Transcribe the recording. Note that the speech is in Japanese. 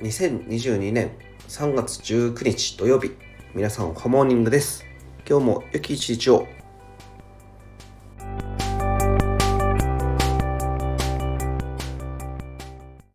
2022年3月19日土曜日。皆さんハモーニングです。今日も良き一日を。